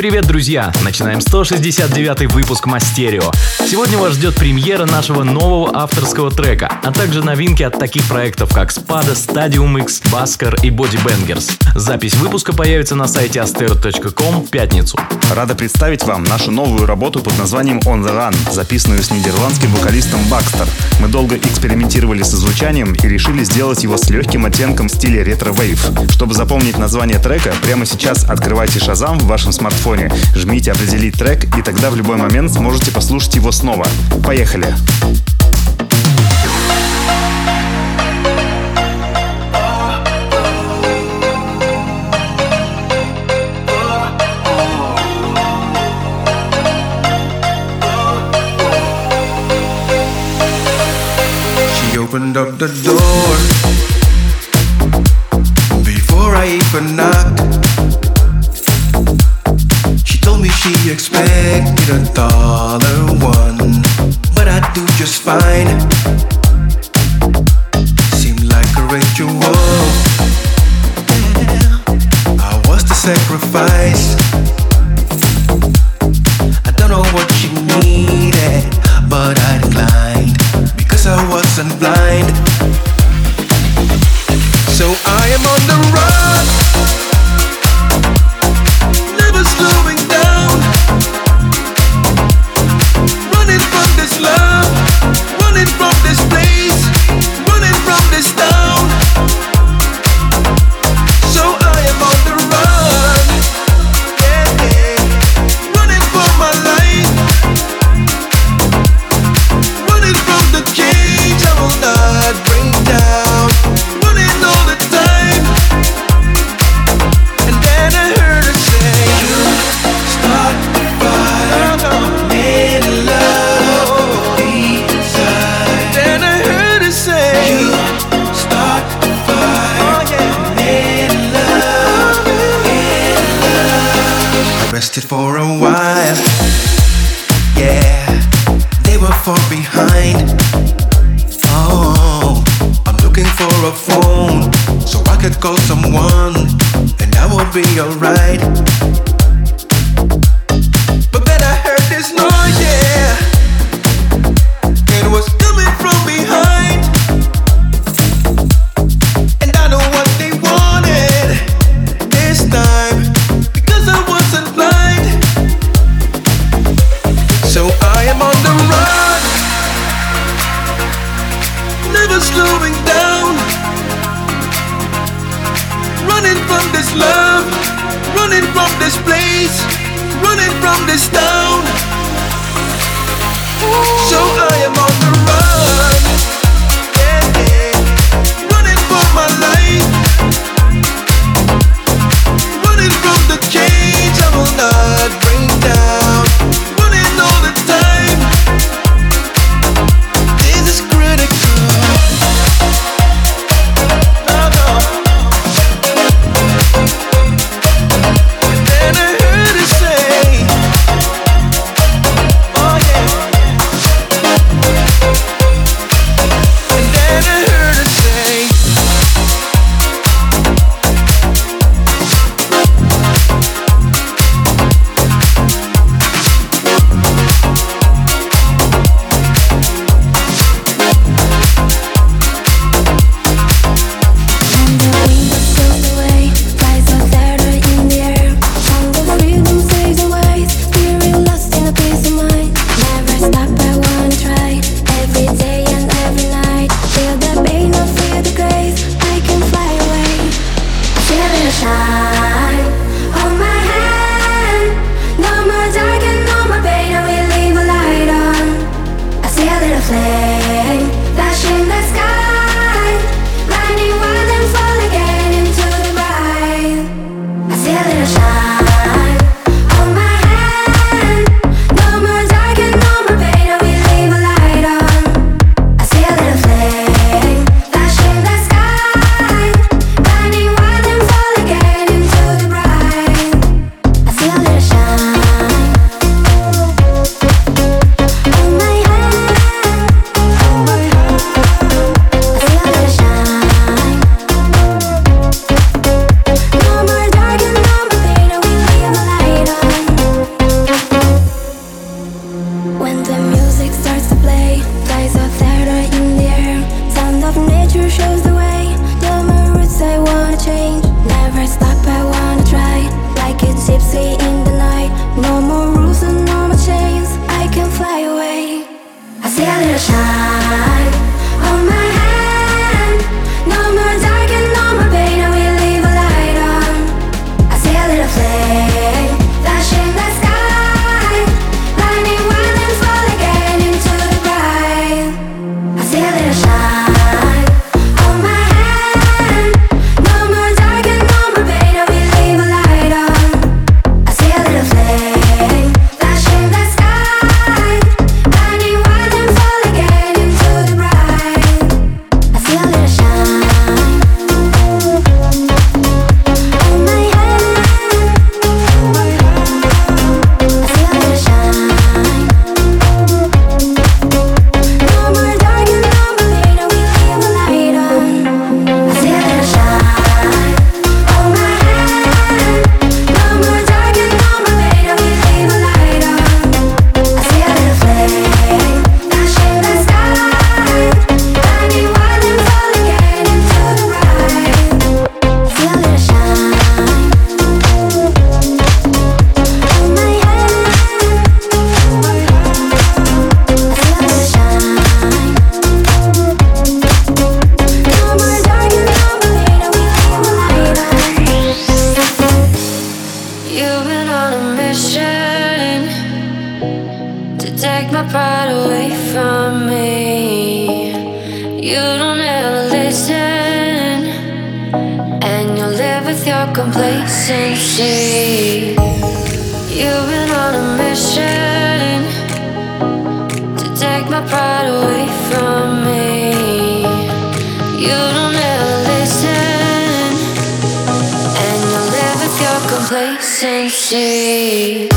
Привет, друзья! Начинаем 169 выпуск Мастерио. Сегодня вас ждет премьера нашего нового авторского трека, а также новинки от таких проектов, как Spada, Stadium X, Basker и Body Bangers. Запись выпуска появится на сайте astero.com в пятницу. Рада представить вам нашу новую работу под названием On The Run, записанную с нидерландским вокалистом Бакстер. Мы долго экспериментировали со звучанием и решили сделать его с легким оттенком в стиле ретро-вейв. Чтобы запомнить название трека, прямо сейчас открывайте Shazam в вашем смартфоне смартфоне. Жмите «Определить трек» и тогда в любой момент сможете послушать его снова. Поехали! opened up the door before I even knocked. She expected a dollar one, but I do just fine. Seemed like a ritual. I was the sacrifice. I don't know what she needed, complacency.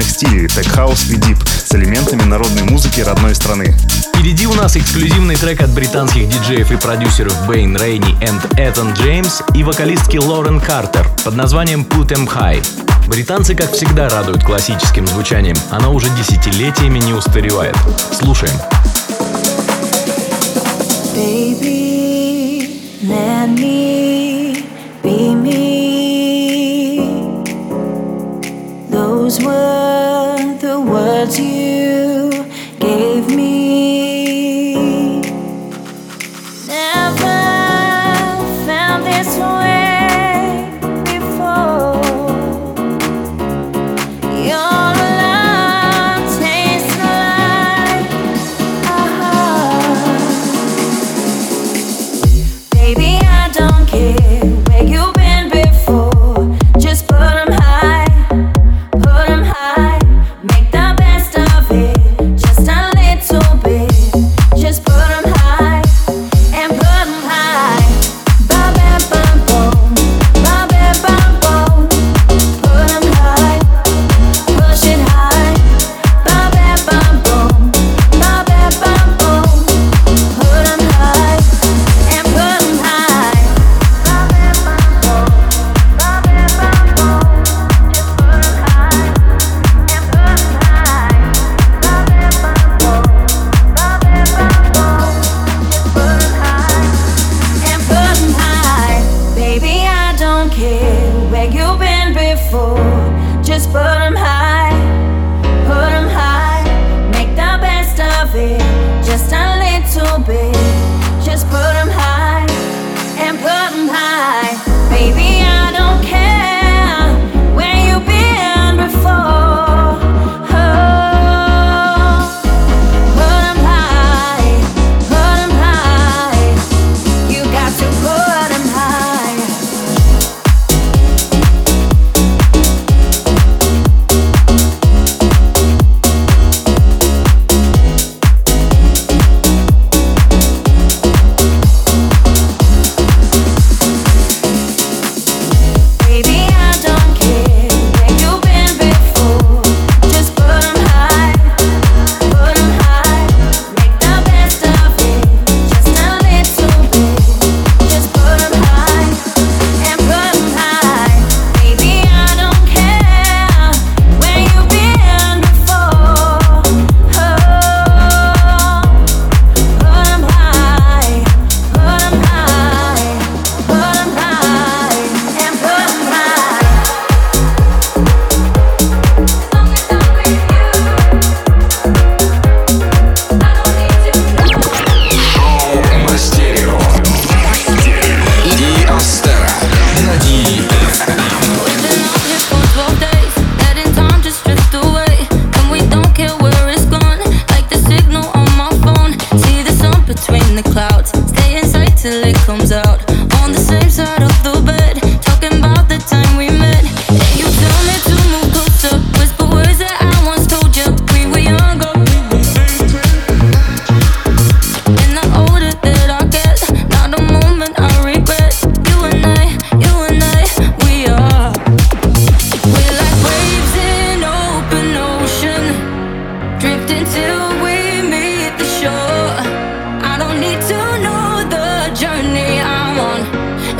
музыкальных стилей – тек-хаус и deep с элементами народной музыки родной страны. Впереди у нас эксклюзивный трек от британских диджеев и продюсеров Бэйн Рейни и Этан Джеймс и вокалистки Лорен Картер под названием «Put Em High». Британцы, как всегда, радуют классическим звучанием. Она уже десятилетиями не устаревает. Слушаем. Baby, let me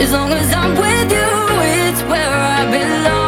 As long as I'm with you, it's where I belong.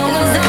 long as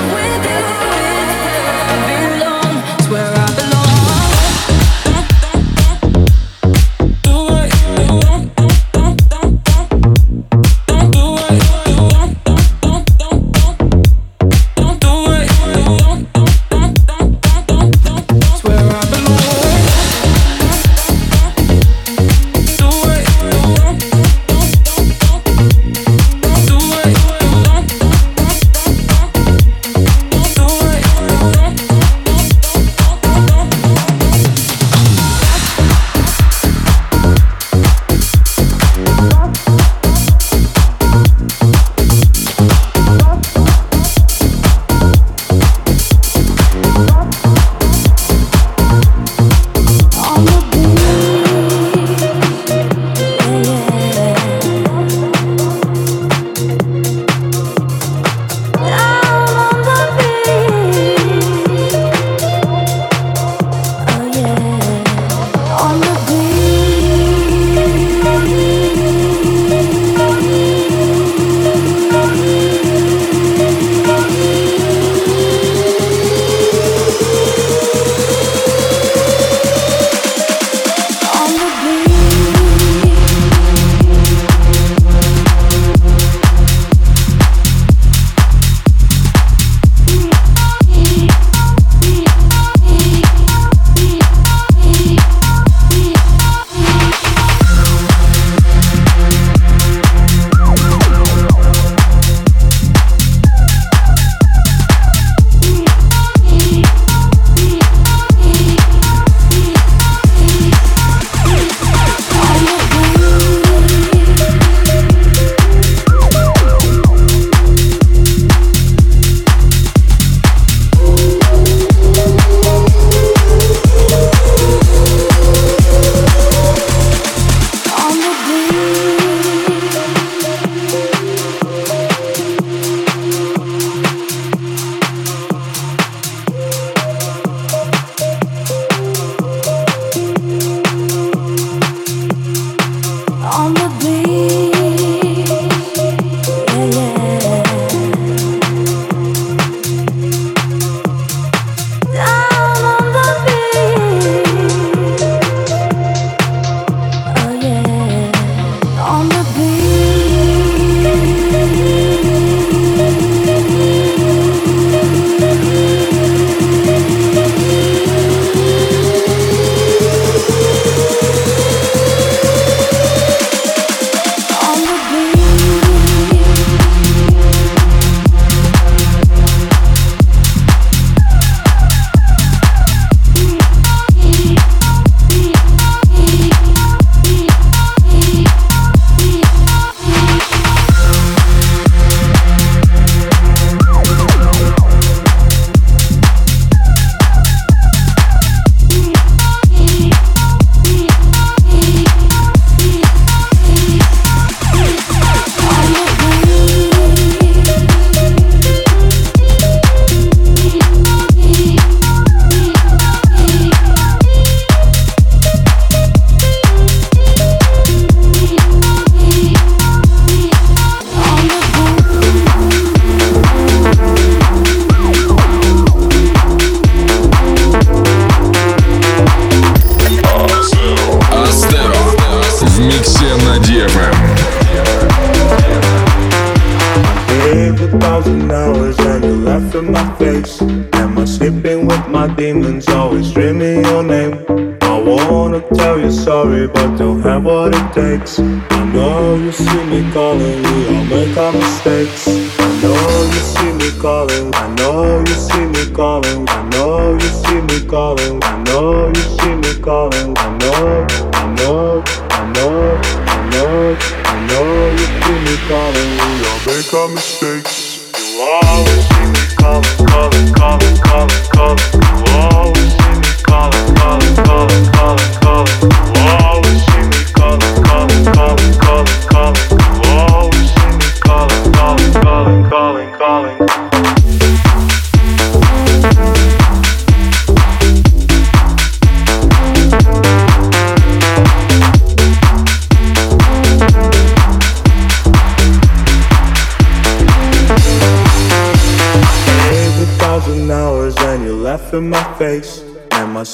demons always screaming your name. I wanna tell you sorry, but don't have what it takes. I know you see me calling, we all make our mistakes.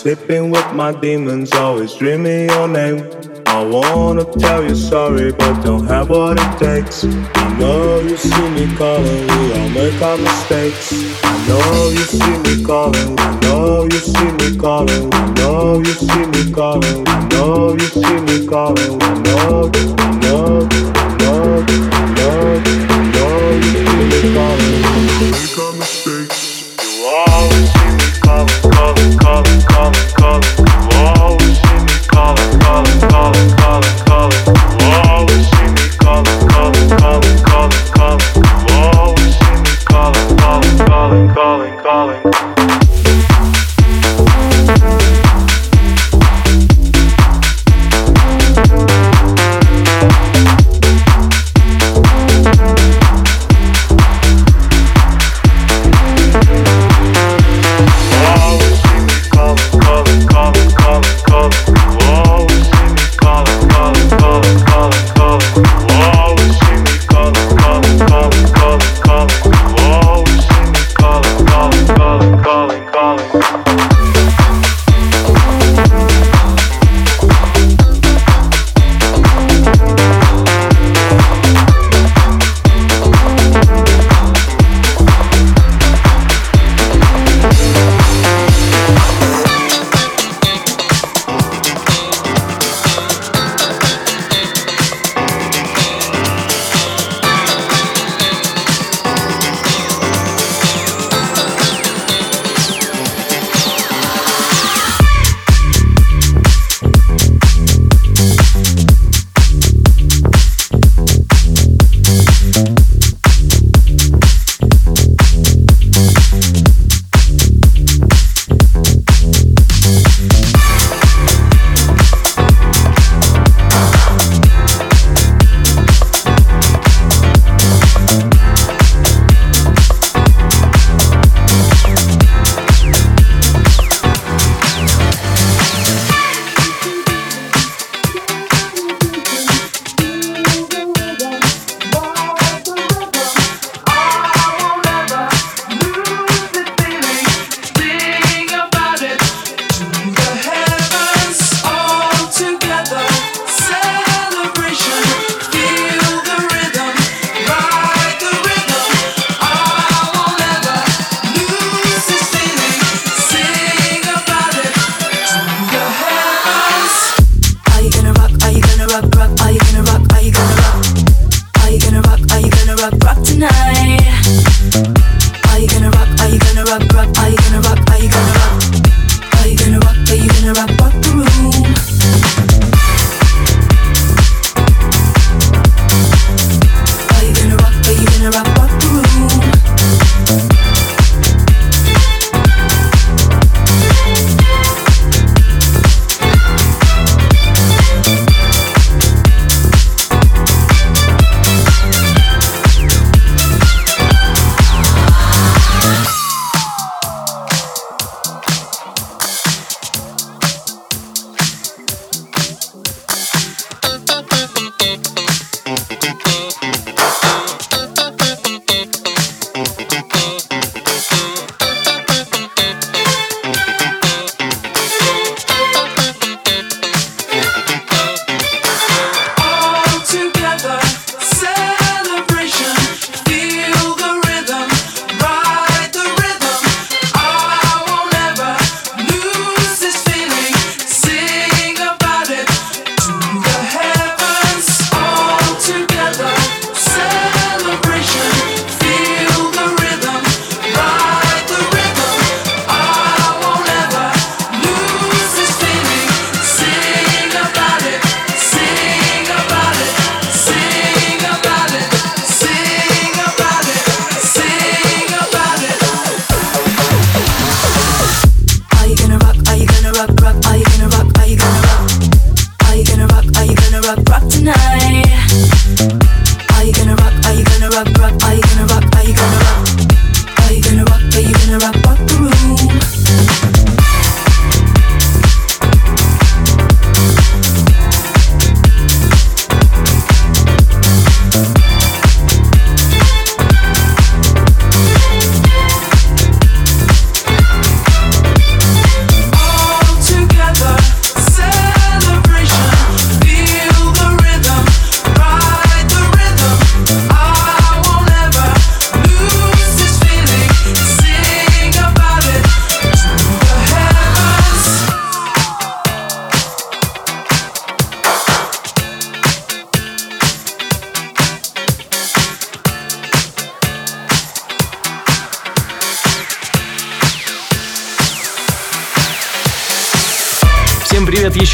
Sleeping with my demons, always dreaming your name? I wanna tell you sorry, but don't have what it takes. I know you see me calling, we all make our mistakes. I know you see me calling, I know you see me calling, I know you see me calling, I know you see me calling, I know, I know, I know,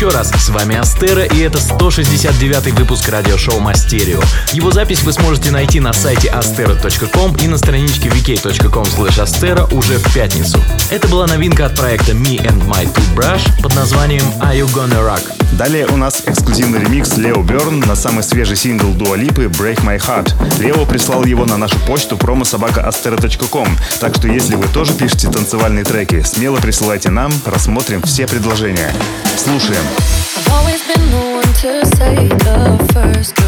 еще раз, с вами Астера и это 169 выпуск радиошоу Мастерио. Его запись вы сможете найти на сайте astero.com и на страничке vk.com/astero уже в пятницу. Это была новинка от проекта Me and My Toothbrush под названием Are You Gonna Rock? Далее у нас эксклюзивный ремикс Лео Берн на самый свежий сингл Дуалипы Break My Heart. Лео прислал его на нашу почту promosobakaastera.com, так что если вы тоже пишете танцевальные треки, смело присылайте нам, рассмотрим все предложения. Слушаем. I've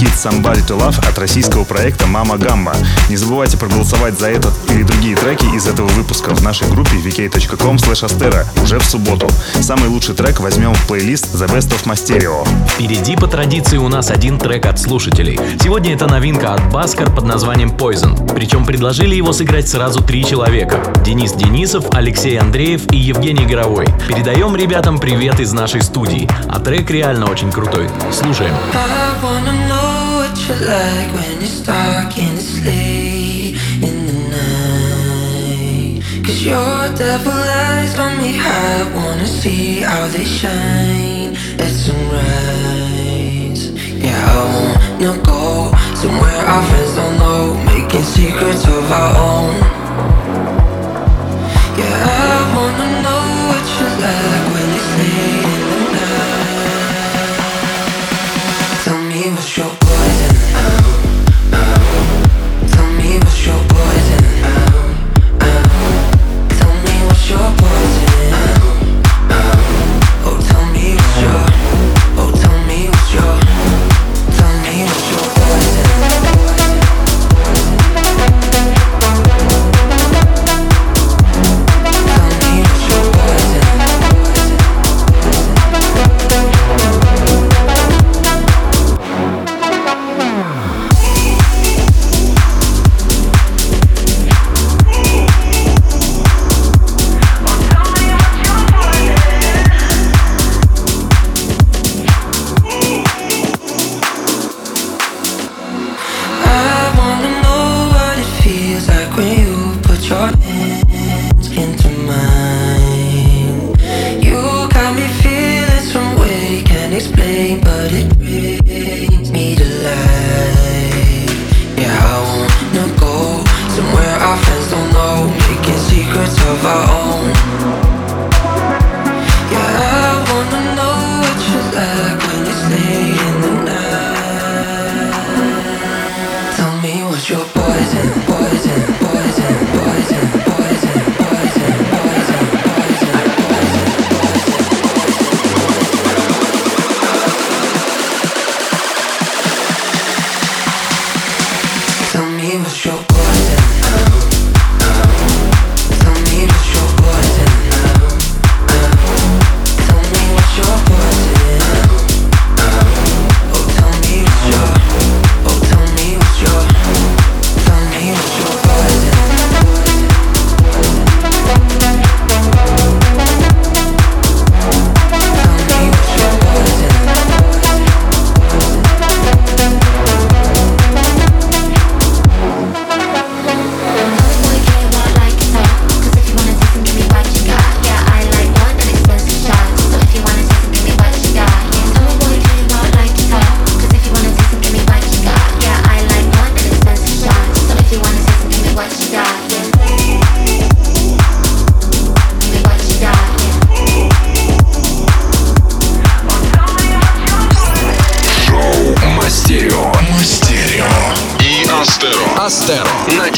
хит Somebody to Love от российского проекта Мама Гамма. Не забывайте проголосовать за этот или другие треки из этого выпуска в нашей группе vk.com astera уже в субботу. Самый лучший трек возьмем в плейлист The Best of Masterio. Впереди по традиции у нас один трек от слушателей. Сегодня это новинка от Баскар под названием Poison. Причем предложили его сыграть сразу три человека. Денис Денисов, Алексей Андреев и Евгений Горовой. Передаем ребятам привет из нашей студии. А трек реально очень крутой. Слушаем. I wanna know what you like when you're stuck in the sleep in the night. Cause your devil eyes on me I wanna see how they shine at sunrise. Yeah, I wanna go somewhere our friends don't know, making secrets of our own. Yeah, I wanna know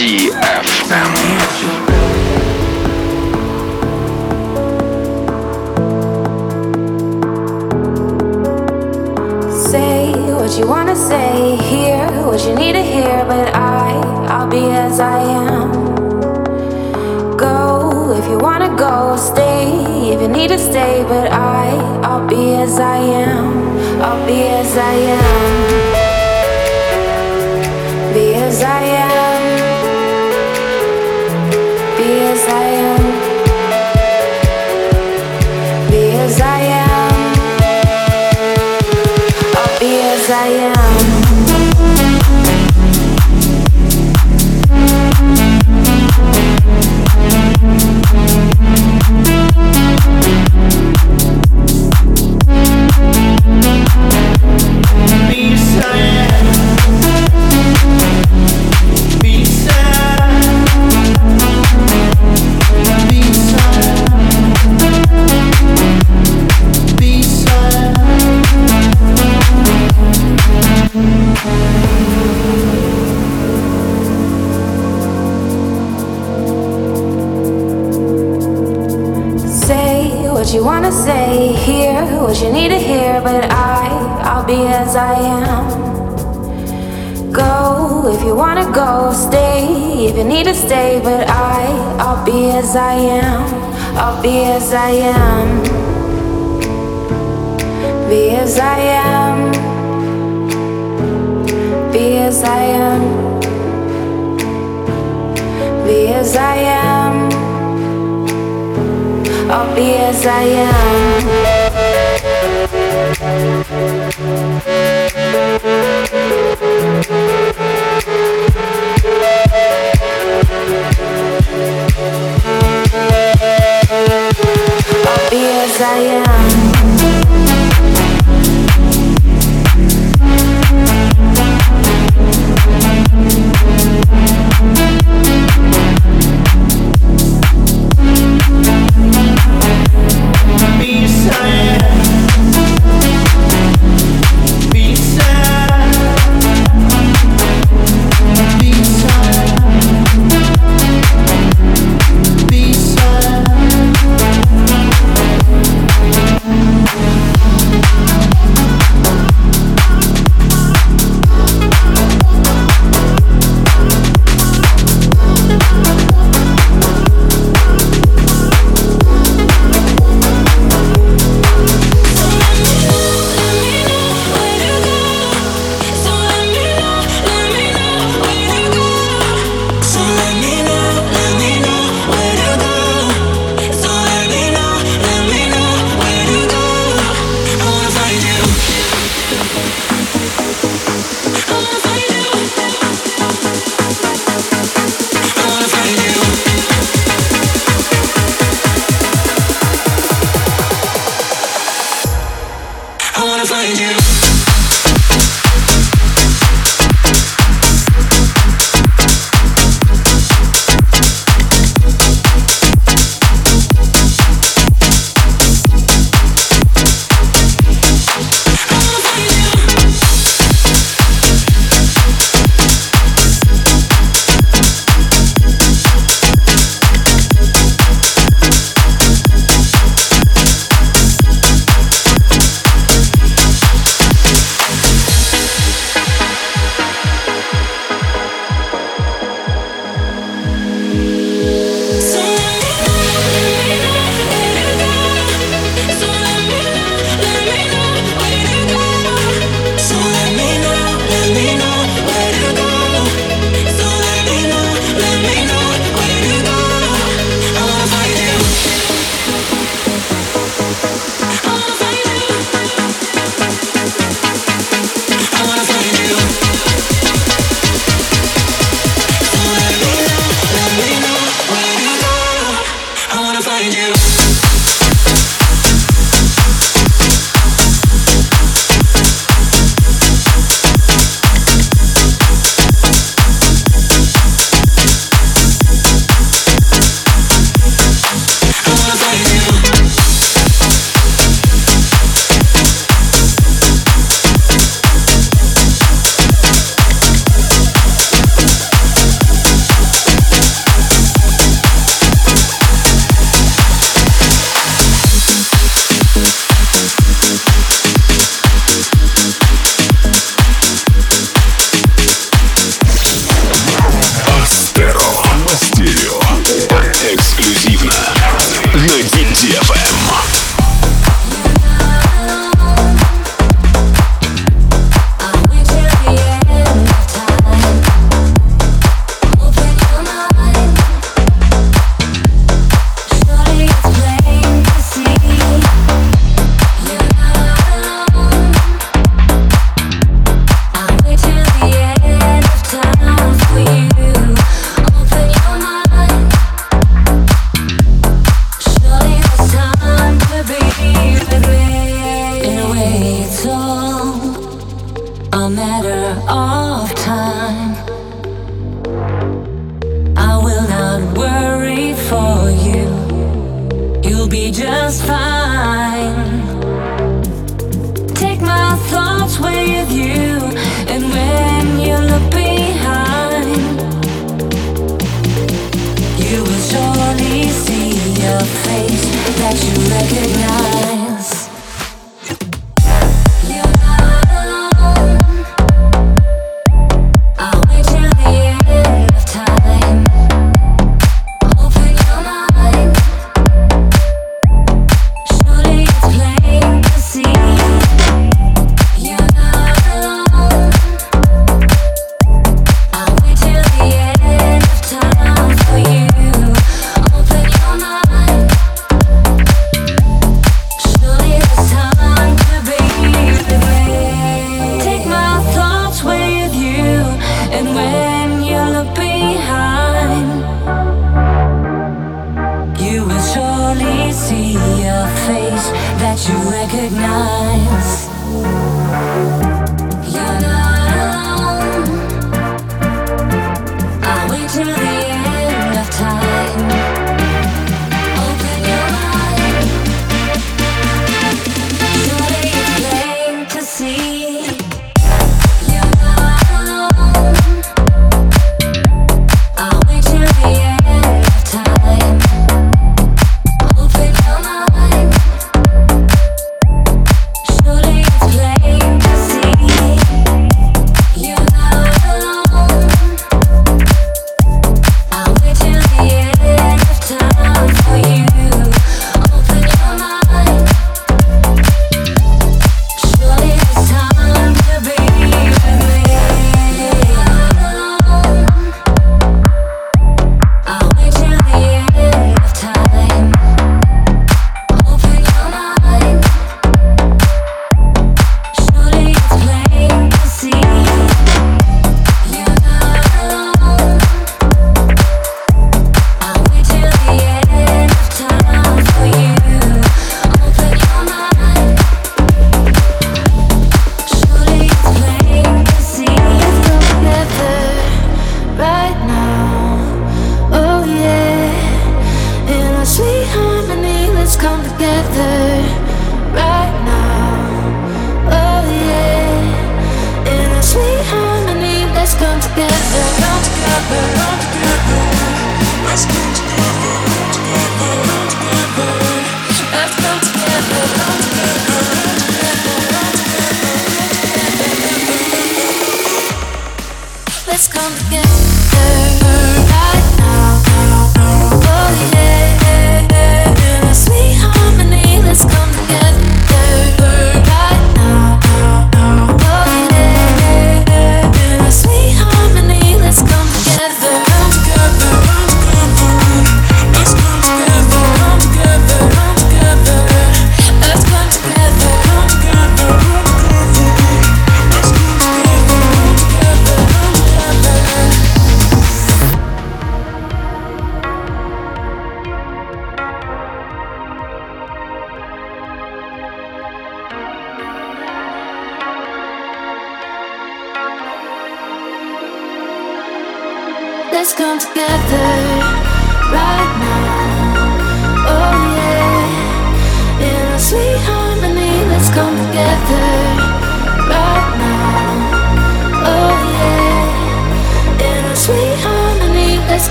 DFM. Say what you wanna say, hear what you need to hear, but I, I'll be as I am. Go if you wanna go, stay if you need to stay, but I, I'll be as I am. I'll be as I am. I am. Go if you wanna go, stay if you need to stay. But I, I'll be as I am. I'll be as I am. Be as I am. Be as I am. Be as I am. I'll be as I am. yeah.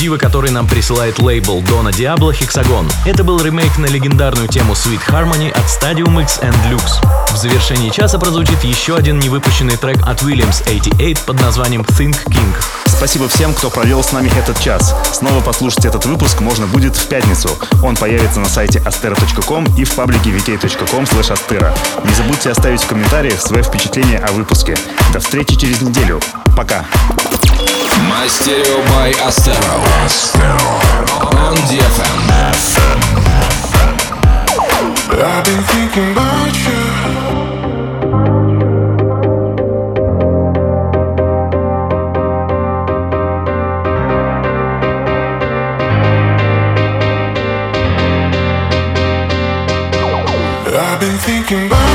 эксклюзива, который нам присылает лейбл Дона Диабло Hexagon. Это был ремейк на легендарную тему Sweet Harmony от Stadium X and Lux. В завершении часа прозвучит еще один невыпущенный трек от Williams 88 под названием Think King. Спасибо всем, кто провел с нами этот час. Снова послушать этот выпуск можно будет в пятницу. Он появится на сайте astera.com и в паблике vk.com. Не забудьте оставить в комментариях свои впечатления о выпуске. До встречи через неделю. Пока. My Stereo by Astero. On DFM. I've been thinking about you. I've been thinking about